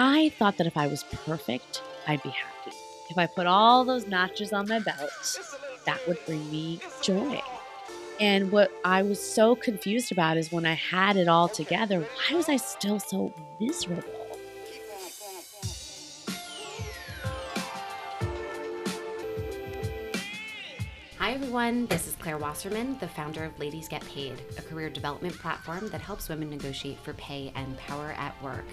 I thought that if I was perfect, I'd be happy. If I put all those notches on my belt, that would bring me joy. And what I was so confused about is when I had it all together, why was I still so miserable? Everyone. This is Claire Wasserman, the founder of Ladies Get Paid, a career development platform that helps women negotiate for pay and power at work.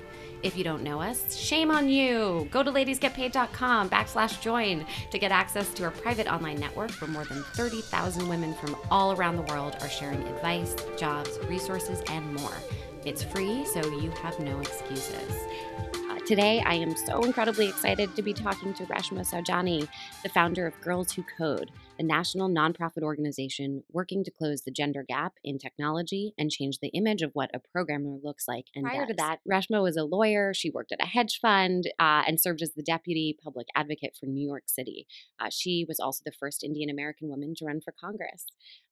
If you don't know us, shame on you. Go to ladiesgetpaid.com backslash join to get access to our private online network where more than 30,000 women from all around the world are sharing advice, jobs, resources, and more. It's free, so you have no excuses. Today, I am so incredibly excited to be talking to Reshma Saujani, the founder of Girls Who Code, a national nonprofit organization working to close the gender gap in technology and change the image of what a programmer looks like. And prior does. to that, Reshma was a lawyer. She worked at a hedge fund uh, and served as the deputy public advocate for New York City. Uh, she was also the first Indian American woman to run for Congress.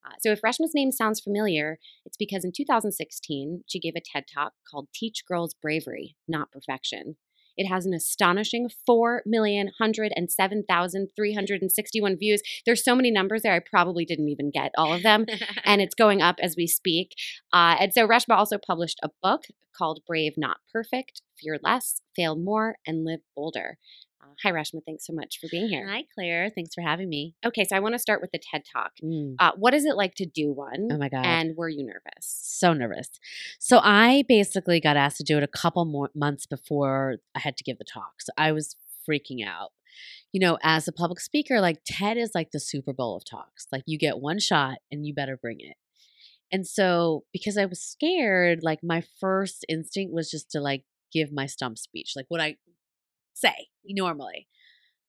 Uh, so, if Reshma's name sounds familiar, it's because in 2016, she gave a TED talk called Teach Girls Bravery, Not Perfection. It has an astonishing 4,107,361 views. There's so many numbers there, I probably didn't even get all of them. and it's going up as we speak. Uh, and so Reshma also published a book called Brave Not Perfect Fear Less, Fail More, and Live Bolder. Hi, Reshma. Thanks so much for being here. Hi, Claire. Thanks for having me. Okay, so I want to start with the TED Talk. Mm. Uh, what is it like to do one? Oh my god! And were you nervous? So nervous. So I basically got asked to do it a couple more months before I had to give the talk. So I was freaking out. You know, as a public speaker, like TED is like the Super Bowl of talks. Like you get one shot and you better bring it. And so because I was scared, like my first instinct was just to like give my stump speech, like what I say normally.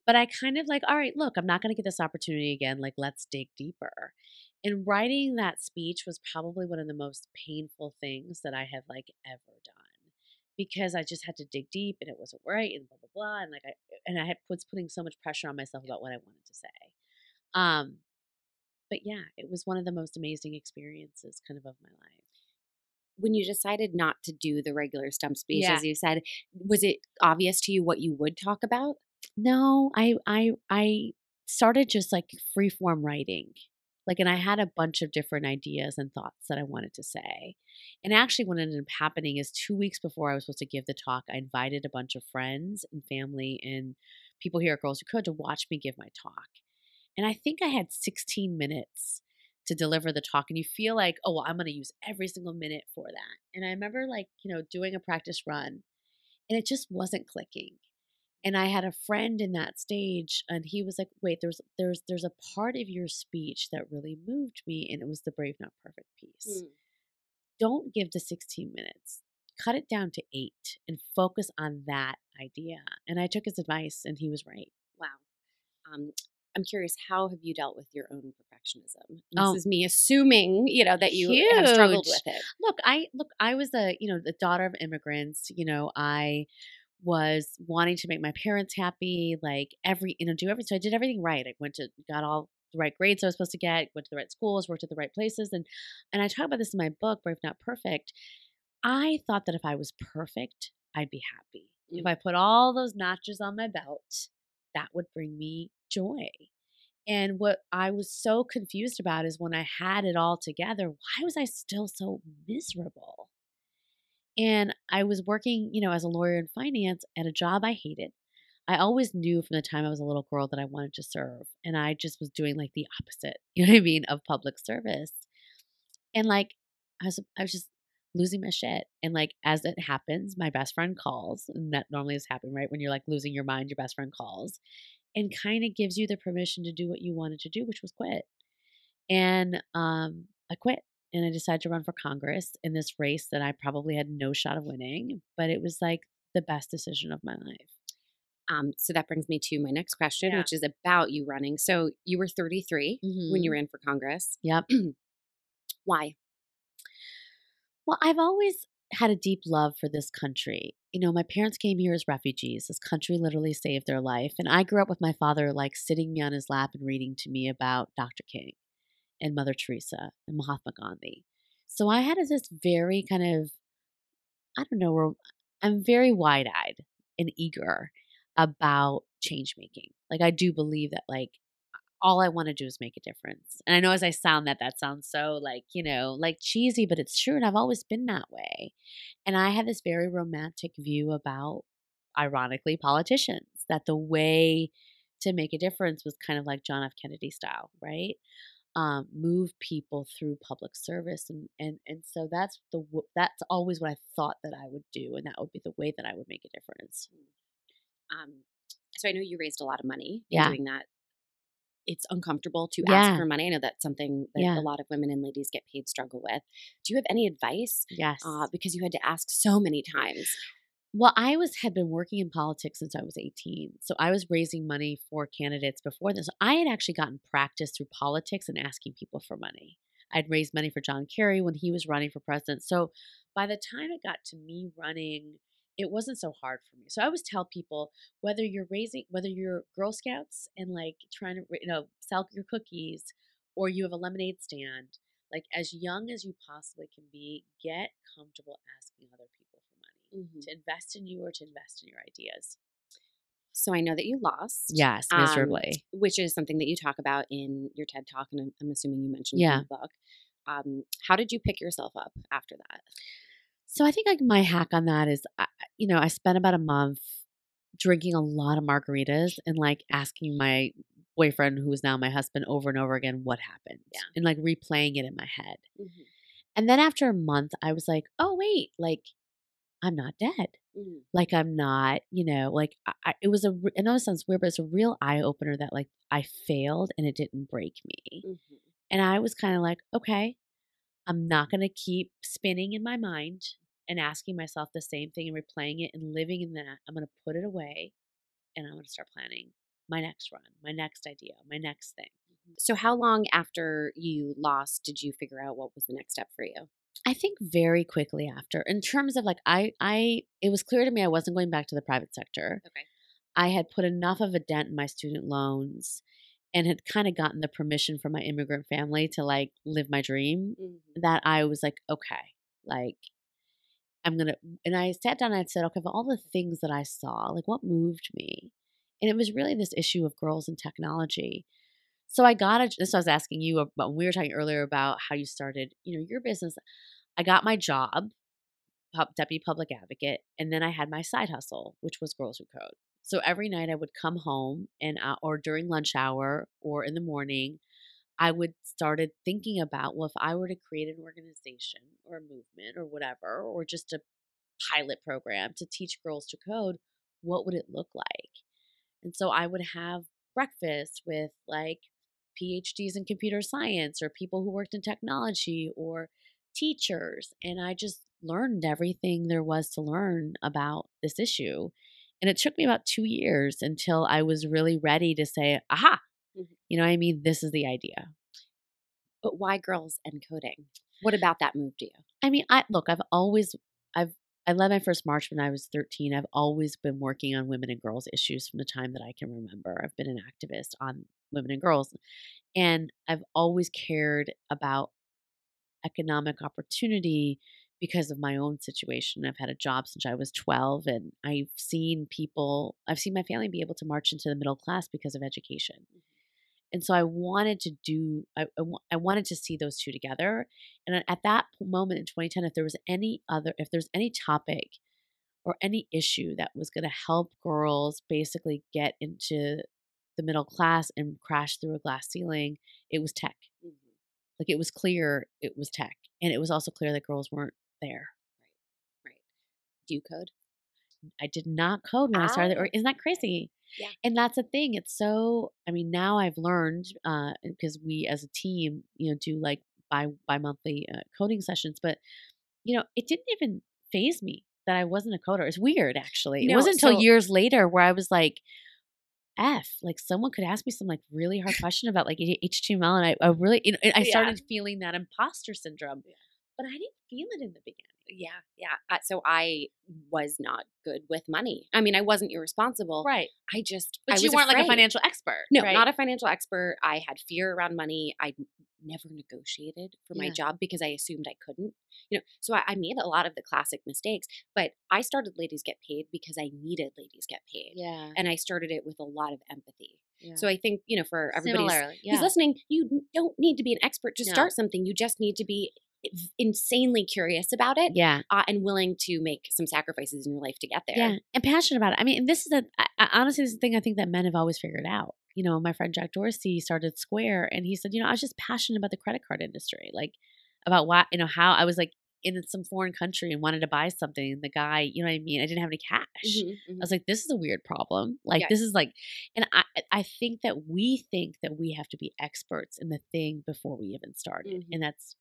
But I kind of like, all right, look, I'm not going to get this opportunity again. Like, let's dig deeper. And writing that speech was probably one of the most painful things that I have like ever done because I just had to dig deep and it wasn't right and blah blah blah and like I and I had was putting so much pressure on myself about what I wanted to say. Um, but yeah, it was one of the most amazing experiences kind of of my life when you decided not to do the regular stump speech, yeah. as you said, was it obvious to you what you would talk about? No, I I I started just like free form writing. Like, and I had a bunch of different ideas and thoughts that I wanted to say. And actually, what ended up happening is two weeks before I was supposed to give the talk, I invited a bunch of friends and family and people here at Girls Who Code to watch me give my talk. And I think I had 16 minutes to deliver the talk and you feel like, oh, well, I'm going to use every single minute for that. And I remember like, you know, doing a practice run and it just wasn't clicking. And I had a friend in that stage and he was like, wait, there's there's there's a part of your speech that really moved me and it was the brave not perfect piece. Mm. Don't give the 16 minutes. Cut it down to 8 and focus on that idea. And I took his advice and he was right. Wow. Um, I'm curious, how have you dealt with your own perfectionism? This oh, is me assuming, you know, that you huge. have struggled with it. Look, I look, I was a, you know, the daughter of immigrants. You know, I was wanting to make my parents happy, like every, you know, do everything. So I did everything right. I went to, got all the right grades I was supposed to get, went to the right schools, worked at the right places, and and I talk about this in my book, Brave Not Perfect. I thought that if I was perfect, I'd be happy. Mm. If I put all those notches on my belt, that would bring me joy. And what I was so confused about is when I had it all together, why was I still so miserable? And I was working, you know, as a lawyer in finance at a job I hated. I always knew from the time I was a little girl that I wanted to serve. And I just was doing like the opposite, you know what I mean, of public service. And like I was I was just losing my shit. And like as it happens, my best friend calls. And that normally has happened, right? When you're like losing your mind, your best friend calls and kind of gives you the permission to do what you wanted to do, which was quit. And um, I quit and I decided to run for Congress in this race that I probably had no shot of winning, but it was like the best decision of my life. Um, so that brings me to my next question, yeah. which is about you running. So you were 33 mm-hmm. when you mm-hmm. ran for Congress. Yep. Why? Well, I've always had a deep love for this country. You know, my parents came here as refugees. This country literally saved their life. And I grew up with my father, like sitting me on his lap and reading to me about Dr. King and Mother Teresa and Mahatma Gandhi. So I had this very kind of, I don't know, I'm very wide eyed. and eager about change making. Like I do believe that like all I want to do is make a difference. And I know as I sound that that sounds so like, you know, like cheesy, but it's true and I've always been that way. And I have this very romantic view about ironically politicians that the way to make a difference was kind of like John F Kennedy style, right? Um, move people through public service and and and so that's the that's always what I thought that I would do and that would be the way that I would make a difference. Um, so I know you raised a lot of money Yeah. doing that. It's uncomfortable to Yeah. ask for money. I know that's something that Yeah. a lot of women and ladies get paid struggle with. Do you have any advice? Yes. Uh, because you had to ask so many times. Well, I was had been working in politics since I was 18. So I was raising money for candidates before this. I had actually gotten practice through politics and asking people for money. I'd raised money for John Kerry when he was running for president. So by the time it got to me running, it wasn't so hard for me. So I always tell people whether you're raising whether you're Girl Scouts and like trying to you know sell your cookies or you have a lemonade stand, like as young as you possibly can be, get comfortable asking other people for money to invest in you or to invest in your ideas. So I know that you lost. Yes, Um, miserably. which is something that you talk about in your TED talk, and I'm, I'm assuming you mentioned Yeah. in the book. Um, how did you pick yourself up after that? So I think like my hack on that is, I- you know, I spent about a month drinking a lot of margaritas and like asking my boyfriend, who is now my husband, over and over again what happened, Yeah. and like replaying it in my head. And then after a month, I was like, oh wait, like I'm not dead. Mhm. Like I'm not, you know, like I, I, it was a. I know it sounds weird, but it's a real eye opener that like I failed and it didn't break me. Mhm. And I was kind of like, okay, I'm not going to keep spinning in my mind and asking myself the same thing and replaying it and living in that. I'm going to put it away and I'm going to start planning my next run, my next idea, my next thing. Mm-hmm. So, how long after you lost did you figure out what was the next step for you? I think very quickly after, in terms of like, I, I, it was clear to me I wasn't going back to the private sector. Okay. I had put enough of a dent in my student loans and had kind of gotten the permission from my immigrant family to like live my dream mm-hmm. that I was like, okay, like I'm gonna. And I sat down and I said, okay, of all the things that I saw, like what moved me, and it was really this issue of girls and technology. So I got a. This I was asking you about when we were talking earlier about how you started, you know, your business. I got my job, deputy public advocate, and then I had my side hustle, which was Girls Who Code. So every night I would come home and uh, or during lunch hour or in the morning, I would started thinking about well, if I were to create an organization or a movement or whatever, or just a pilot program to teach girls to code, what would it look like? And so I would have breakfast with like PhDs in computer science or people who worked in technology or teachers. And I just learned everything there was to learn about this issue. And it took me about two years until I was really ready to say, aha, Mhm. you know what I mean? This is the idea. But why girls and coding? What about that moved you? I mean, I look, I've always I've I led my first march when I was 13. I've always been working on women and girls issues from the time that I can remember. I've been an activist on women and girls. And I've always cared about economic opportunity because of my own situation. I've had a job since I was 12 and I've seen people, I've seen my family be able to march into the middle class because of education. And so I wanted to do, I, I, I wanted to see those two together. And at that moment in 2010, if there was any other, if there's any topic or any issue that was going to help girls basically get into the middle class and crash through a glass ceiling, it was tech. Mm-hmm. Like it was clear it was tech. And it was also clear that girls weren't there. Right. Do you code? I did not code when I started. Ah, Or isn't that crazy? Yeah. And that's the thing. It's so. I mean, now I've learned uh, because we as a team, you know, do like bi bi monthly uh, coding sessions. But you know, it didn't even faze me that I wasn't a coder. It's weird, actually. it wasn't until years later where I was like. F like someone could ask me some like really hard question about like HTML and I, I really you know, I Yeah. started feeling that imposter syndrome, but I didn't feel it in the beginning. Yeah, yeah. So I was not good with money. I mean, I wasn't irresponsible. Right, I just, but I you weren't like a financial expert. No, right? not a financial expert. I had fear around money. I never negotiated for my Yeah. job because I assumed I couldn't. You know, so I, I made a lot of the classic mistakes, but I started Ladies Get Paid because I needed Ladies Get Paid. Yeah. And I started it with a lot of empathy. yeah. So I think, you know, for everybody who's who's listening, you don't need to be an expert to No. start something. You just need to be insanely curious about it yeah. uh, and willing to make some sacrifices in your life to get there. Yeah, and passionate about it. I mean, this is a I, I, honestly this is the thing I think that men have always figured out. You know, my friend Jack Dorsey started Square, and he said, you know, I was just passionate about the credit card industry, like about why, you know, how I was like in some foreign country and wanted to buy something, and the guy, you know what I mean? I didn't have any cash. Mhm, I mhm. was like, this is a weird problem. Like this is like, and I I think that we think that we have to be experts in the thing before we even started, Mhm. and that's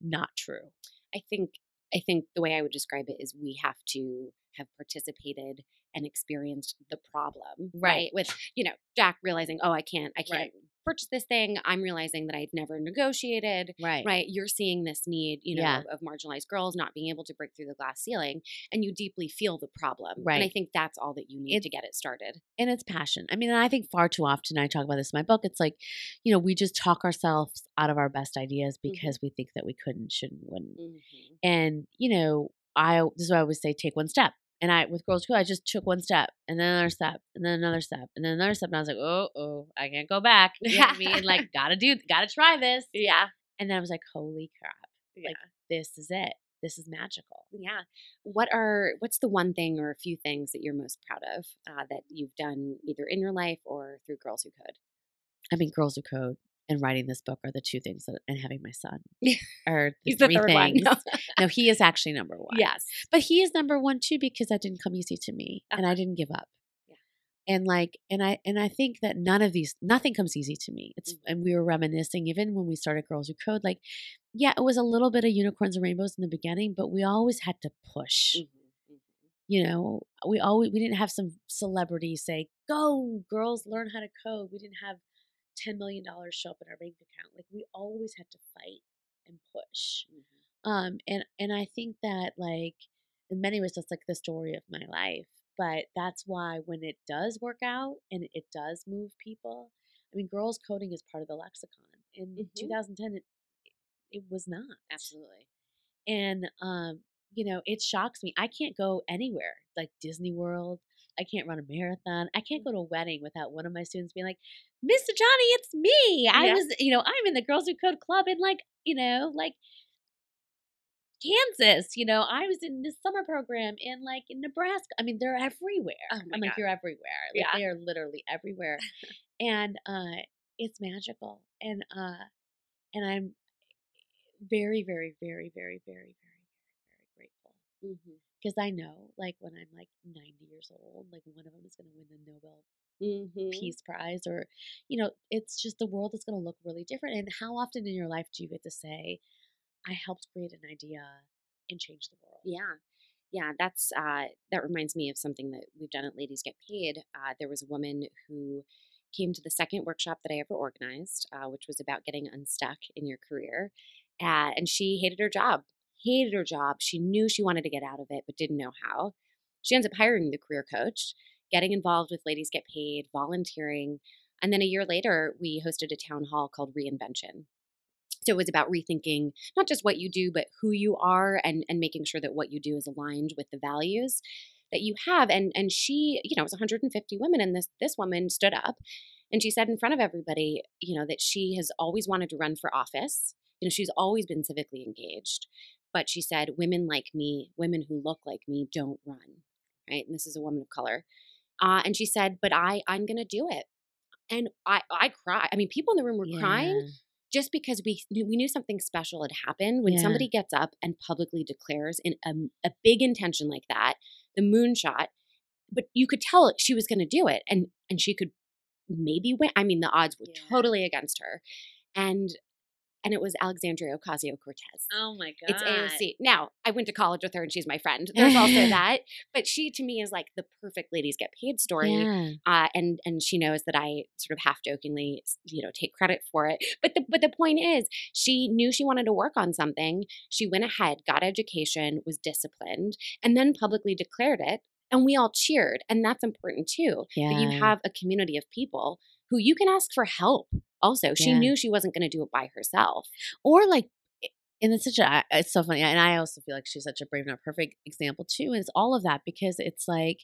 not true. I think I think the way I would describe it is we have to have participated and experienced the problem, Right. With you know Jack realizing, oh, I can't, I can't Right. Purchase this thing. I'm realizing that I've never negotiated. Right. Right, you're seeing this need, you know, Yeah. of, of marginalized girls not being able to break through the glass ceiling, and you deeply feel the problem. And I think that's all that you need to get it started. and it's passion. I mean, I think far too often I talk about this in my book. It's like, you know, we just talk ourselves out of our best ideas Mm-hmm. because we think that we couldn't, shouldn't, wouldn't. And you know, I this is what I always say: take one step. And I with Girls Who I just took one step, and then another step, and then another step, and then another step. And I was like, oh, oh, I can't go back. You know what I mean? Like, gotta do, gotta try this. Yeah, And then I was like, holy crap, yeah. Like, this is it. This is magical. Yeah. What are what's the one thing or a few things that you're most proud of uh, that you've done either in your life or through Girls Who Code? I mean, Girls Who Code and writing this book are the two things that, and having my son are the He's the three one. things. No. no, he is actually number one. yes. But he is number one too because that didn't come easy to me and I didn't give up. Yeah. And like and I and I think that none of these nothing comes easy to me. It's Mhm. and we were reminiscing even when we started Girls Who Code, like, yeah, it was a little bit of unicorns and rainbows in the beginning, but we always had to push. Mhm, mhm. You know, we always we didn't have some celebrity say, Go, girls, learn how to code. We didn't have ten million dollars show up in our bank account. Like we always had to fight and push Mhm. um and and i think that like in many ways that's like the story of my life but that's why when it does work out and it does move people i mean girls coding is part of the lexicon in Mhm. 2010 it, it was not Absolutely. and um you know it shocks me i can't go anywhere like disney world I can't run a marathon. I can't mm. go to a wedding without one of my students being like, Mr. Johnny, it's me. I yeah. was, you know, I'm in the Girls Who Code Club in like, you know, like Kansas. You know, I was in this summer program in like in Nebraska. I mean, they're everywhere. Oh I'm like, you're everywhere. Like yeah. they are literally everywhere. and uh it's magical. And uh and I'm very, very, very, very, very, very, very, very grateful. Mm-hmm because I know, like, when I'm like 90 years old, like, one of them is going to win the Nobel Mhm. Peace Prize, or, you know, it's just the world is going to look really different. And how often in your life do you get to say, I helped create an idea and change the world? Yeah. Yeah, that's uh, that reminds me of something that we've done at Ladies Get Paid. Uh, there was a woman who came to the second workshop that I ever organized, uh, which was about getting unstuck in your career, uh, and she hated her job. Hated her job. She knew she wanted to get out of it, but didn't know how. She ends up hiring the career coach, getting involved with Ladies Get Paid, volunteering, and then a year later, we hosted a town hall called Reinvention. So it was about rethinking not just what you do, but who you are and, and making sure that what you do is aligned with the values that you have. And and she, you know, it was 150 women, and this this woman stood up and she said in front of everybody, you know, that she has always wanted to run for office. You know, she's always been civically engaged. But she said, women like me, women who look like me, don't run. Right. And this is a woman of color. Uh, and she said, but I, I'm going to do it. And I, I cry. I mean, people in the room were crying just because we knew, we knew something special had happened when Yeah. somebody gets up and publicly declares in a, a big intention like that, the moonshot. But you could tell she was going to do it, and and she could maybe win. I mean, the odds were Yeah. totally against her, and and it was Alexandria Ocasio Cortez. Oh my God. It's AOC. Now, I went to college with her and she's my friend. There's also that. But she to me is like the perfect ladies get paid story Yeah. uh, and and she knows that I sort of half jokingly, you know, take credit for it. But the but the point is, she knew she wanted to work on something. She went ahead, got education, was disciplined, and then publicly declared it. And we all cheered, and that's important too. That you have a community of people who you can ask for help. Also, she Yeah. knew she wasn't going to do it by herself. or like and it's such a it's so funny and i also feel like she's such a brave not perfect example too and it's all of that because it's like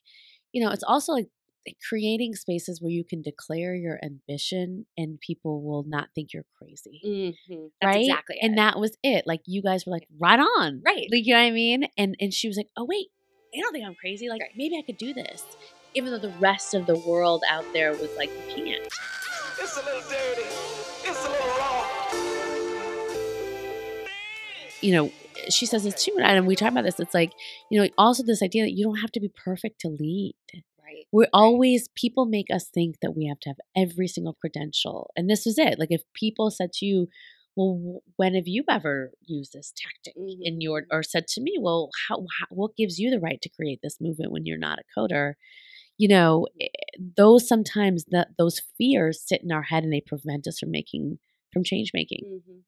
you know it's also like creating spaces where you can declare your ambition and people will not think you're crazy Mm-hmm. That's right exactly and it. that was it like you guys were like right on Right. like you know what i mean and and she was like oh wait i don't think i'm crazy like Right. maybe i could do this even though the rest of the world out there was like you can't It's a little dirty. It's a little raw. you know, she says this too, and we talk about this. It's like, you know, also this idea that you don't have to be perfect to lead. right. We're always, people make us think that we have to have every single credential. And this was it. Like, if people said to you, well, when have you ever used this tactic in your, Mhm. or said to me, well, how, how, what gives you the right to create this movement when you're not a coder? You know, eh, those sometimes that those fears sit in our head and they prevent us from making, from change making. hmm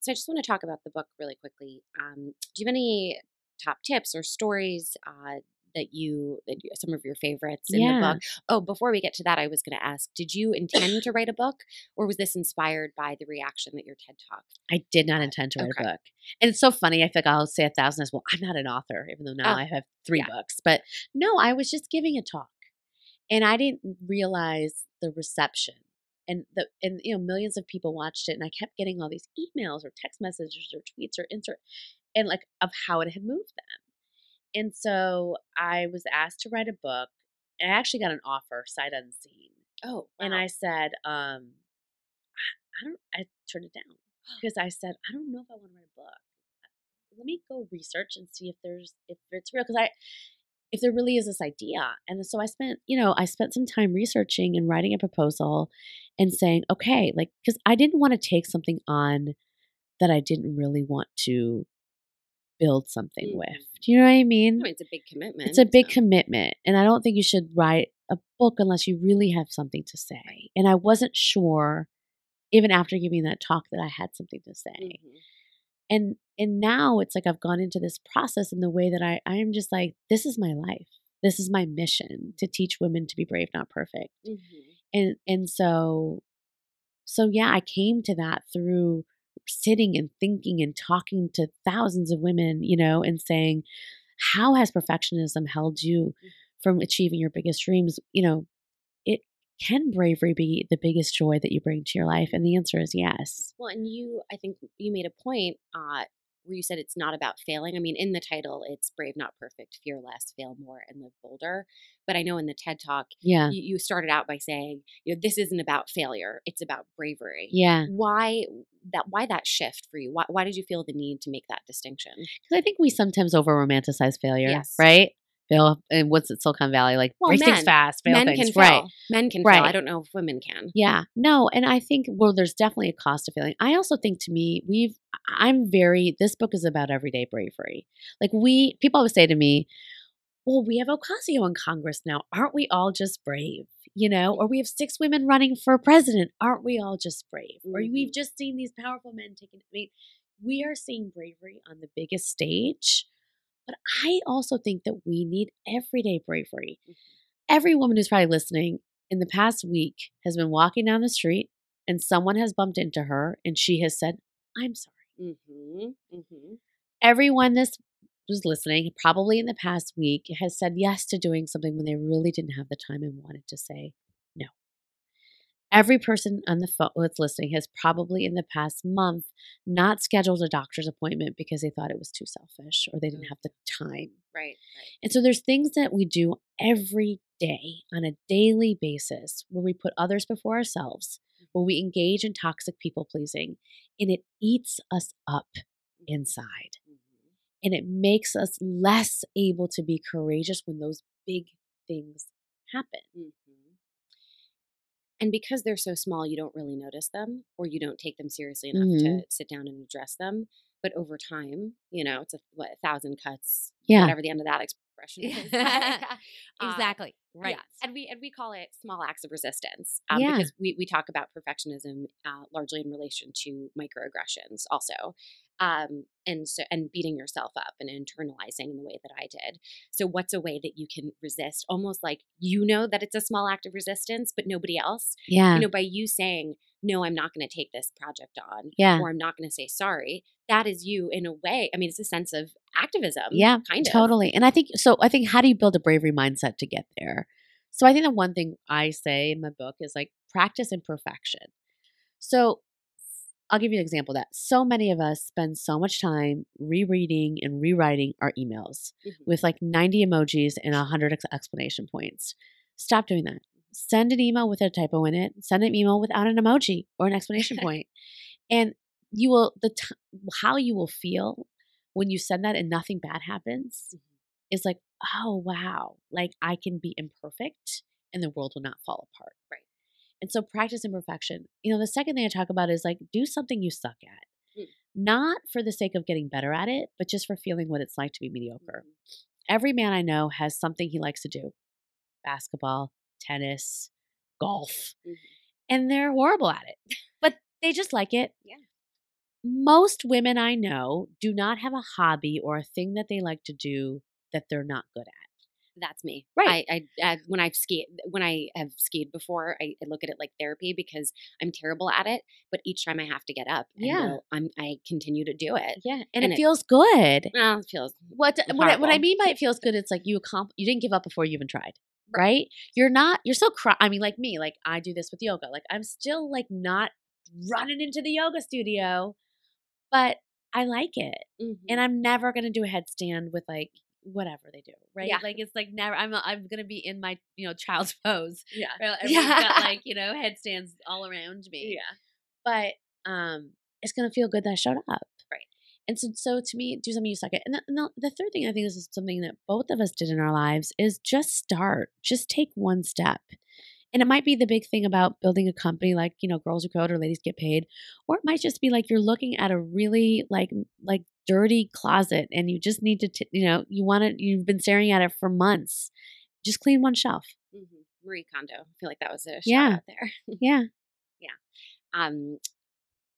So I just want to talk about the book really quickly. Um, do you have any top tips or stories uh, that you, some of your favorites in Yeah. the book? Oh, before we get to that, I was going to ask: Did you intend to write a book, or was this inspired by the reaction that your TED Talk? I did not intend to write okay. a book. And it's so funny. I feel like I'll say a thousand as well. I'm not an author, even though now Oh, I have three yeah. books. But no, I was just giving a talk. And I didn't realize the reception. And the and you know, millions of people watched it and I kept getting all these emails or text messages or tweets or insert and like of how it had moved them. And so I was asked to write a book. And I actually got an offer sight unseen. Oh, And I said, um, I don't, I turned it down because I said, I don't know if I want to write a book. Let me go research and see if there's, if it's real. Cause I, if there really is this idea. And so I spent, you know, I spent some time researching and writing a proposal and saying, okay, like, cause I didn't want to take something on that I didn't really want to build something Mhm. with. Do you know what I mean? Mean, it's a big commitment. It's a big so- commitment. And I don't think you should write a book unless you really have something to say. And I wasn't sure, even after giving that talk, that I had something to say. Mhm. And and now it's like I've gone into this process in the way that I I am just like, this is my life. This is my mission to teach women to be brave, not perfect. Mhm. And and so so yeah, I came to that through sitting and thinking and talking to thousands of women, you know, and saying, how has perfectionism held you from achieving your biggest dreams? You know, can bravery be the biggest joy that you bring to your life? And the answer is yes. Well, and you, I think you made a point uh, where you said it's not about failing. I mean, in the title, it's Brave, Not Perfect, Fear Less, Fail More, and Live Bolder. But I know in the TED Talk, Yeah. you, you started out by saying, you know, this isn't about failure, it's about bravery. Yeah. Why that? Why that shift for you? Why, why did you feel the need to make that distinction? Because I think we sometimes over romanticize failure, Yes. right? Fail, and what's it, Silicon Valley? Like, Well, break things fast, fail Men things. can fail. Right. Men can fail. I don't know if women can. Yeah, no, and I think well, there's definitely a cost to failing. I also think to me, we've I'm very this book is about everyday bravery. Like we people always say to me, "Well, we have Ocasio in Congress now. Aren't we all just brave?" You know, or we have six women running for president. Aren't we all just brave? Or we've Mhm. just seen these powerful men taking. I mean, we are seeing bravery on the biggest stage, but I also think that we need everyday bravery. Every woman who's probably listening in the past week has been walking down the street and someone has bumped into her and she has said, I'm sorry. Mm-hmm. Mm-hmm. Everyone this was listening, probably in the past week, has said yes to doing something when they really didn't have the time and wanted to say. Every person on the phone that's listening has probably in the past month not scheduled a doctor's appointment because they thought it was too selfish or they didn't Mm. have the time. Right. Right. And so there's things that we do every day on a daily basis where we put others before ourselves, where we engage in toxic people pleasing, and it eats us up inside. Mhm. And it makes us less able to be courageous when those big things happen. Mhm. And because they're so small, you don't really notice them or you don't take them seriously enough Mhm. to sit down and address them. But over time, you know, it's a, what, a thousand cuts, Yeah. whatever the end of that expression is. Uh, exactly. Right. Yeah. And we and we call it small acts of resistance um, Yeah. because we, we talk about perfectionism uh, largely in relation to microaggressions also. Um, and so and beating yourself up and internalizing in the way that I did. So what's a way that you can resist? Almost like you know that it's a small act of resistance, but nobody else. Yeah. You know, by you saying no, I'm not going to take this project on, Yeah. or I'm not going to say sorry. That is you in a way. I mean, it's a sense of activism. Yeah, kind of Totally. And I think so. I think how do you build a bravery mindset to get there? So I think the one thing I say in my book is like practice imperfection. So I'll give you an example of that. So many of us spend so much time rereading and rewriting our emails Mhm. with like 90 emojis and 100 ex- explanation points. Stop doing that. Send an email with a typo in it. Send an email without an emoji or an explanation point. And you will the t- how you will feel when you send that and nothing bad happens Mhm. is like, oh wow, like I can be imperfect and the world will not fall apart. Right. And so practice imperfection. You know, the second thing I talk about is like do something you suck at. Mm. Not for the sake of getting better at it, but just for feeling what it's like to be mediocre. Mhm. Every man I know has something he likes to do. Basketball, tennis, golf. Mhm. And they're horrible at it. But they just like it. Yeah. Most women I know do not have a hobby or a thing that they like to do that they're not good at. That's me. Right. I, I, I when I've skied, when I have skied before, I, I look at it like therapy because I'm terrible at it. But each time I have to get up, and Yeah. I'm, I continue to do it. Yeah, and, And it, it- feels good. Well, it feels What what I, what I mean by it feels good, it's like you accomp- you didn't give up before you even tried, right? You're not you're still cry. I mean, like me, like I do this with yoga. Like I'm still like not running into the yoga studio, but I like it, Mhm. and I'm never gonna do a headstand with like whatever they do, right? Yeah. Like it's like never. I'm I'm gonna be in my you know child's pose. yeah, Everyone's got like you know headstands all around me. yeah, but um, it's gonna feel good that I showed up, Right. And so, so to me, do something you suck at. And the, and the, the third thing I think this is something that both of us did in our lives is just start, just take one step. And it might be the big thing about building a company like you know Girls Who Code or Ladies Get Paid, or it might just be like you're looking at a really like like dirty closet and you just need to t- you know you want to you've been staring at it for months. Just clean one shelf. hmm Marie Kondo. I feel like that was a shout Yeah. out there. Yeah. Yeah. Um,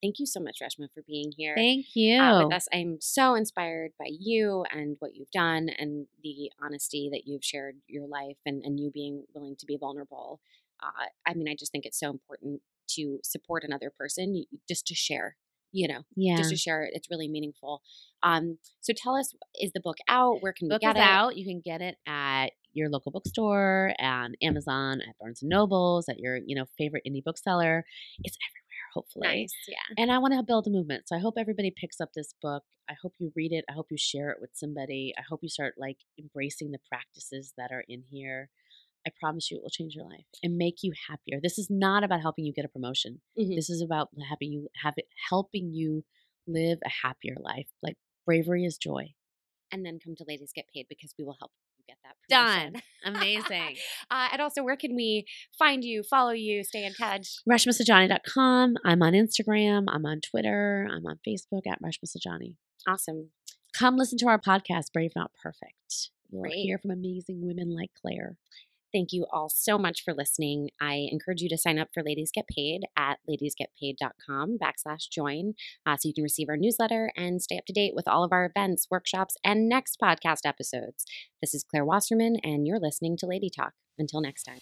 thank you so much, Reshma, for being here. Thank you. uh, with us. I'm so inspired by you and what you've done and the honesty that you've shared your life and, and you being willing to be vulnerable. Uh, I mean, I just think it's so important to support another person just to share, you know, yeah. just to share it. It's really meaningful. Um, so tell us, is the book out? Where can we get it? out. You can get it at your local bookstore, and Amazon, at Barnes and Nobles, at your you know favorite indie bookseller. It's everywhere, hopefully. Nice. Yeah. And I want to build a movement, so I hope everybody picks up this book. I hope you read it. I hope you share it with somebody. I hope you start like embracing the practices that are in here. I promise you, it will change your life and make you happier. This is not about helping you get a promotion. Mhm. This is about having you have it helping you live a happier life. Like bravery is joy. And then come to Ladies Get Paid because we will help you get that Done. Amazing. uh, and also, where can we find you, follow you, stay in touch? ReshmaSaujani.com. I'm on Instagram. I'm on Twitter. I'm on Facebook at reshmasaujani Awesome. Come listen to our podcast, Brave Not Perfect. You'll hear from amazing women like Claire. Thank you all so much for listening. I encourage you to sign up for Ladies Get Paid at ladiesgetpaid.com backslash join uh, so you can receive our newsletter and stay up to date with all of our events, workshops, and next podcast episodes. This is Claire Wasserman, and you're listening to Lady Talk. Until next time.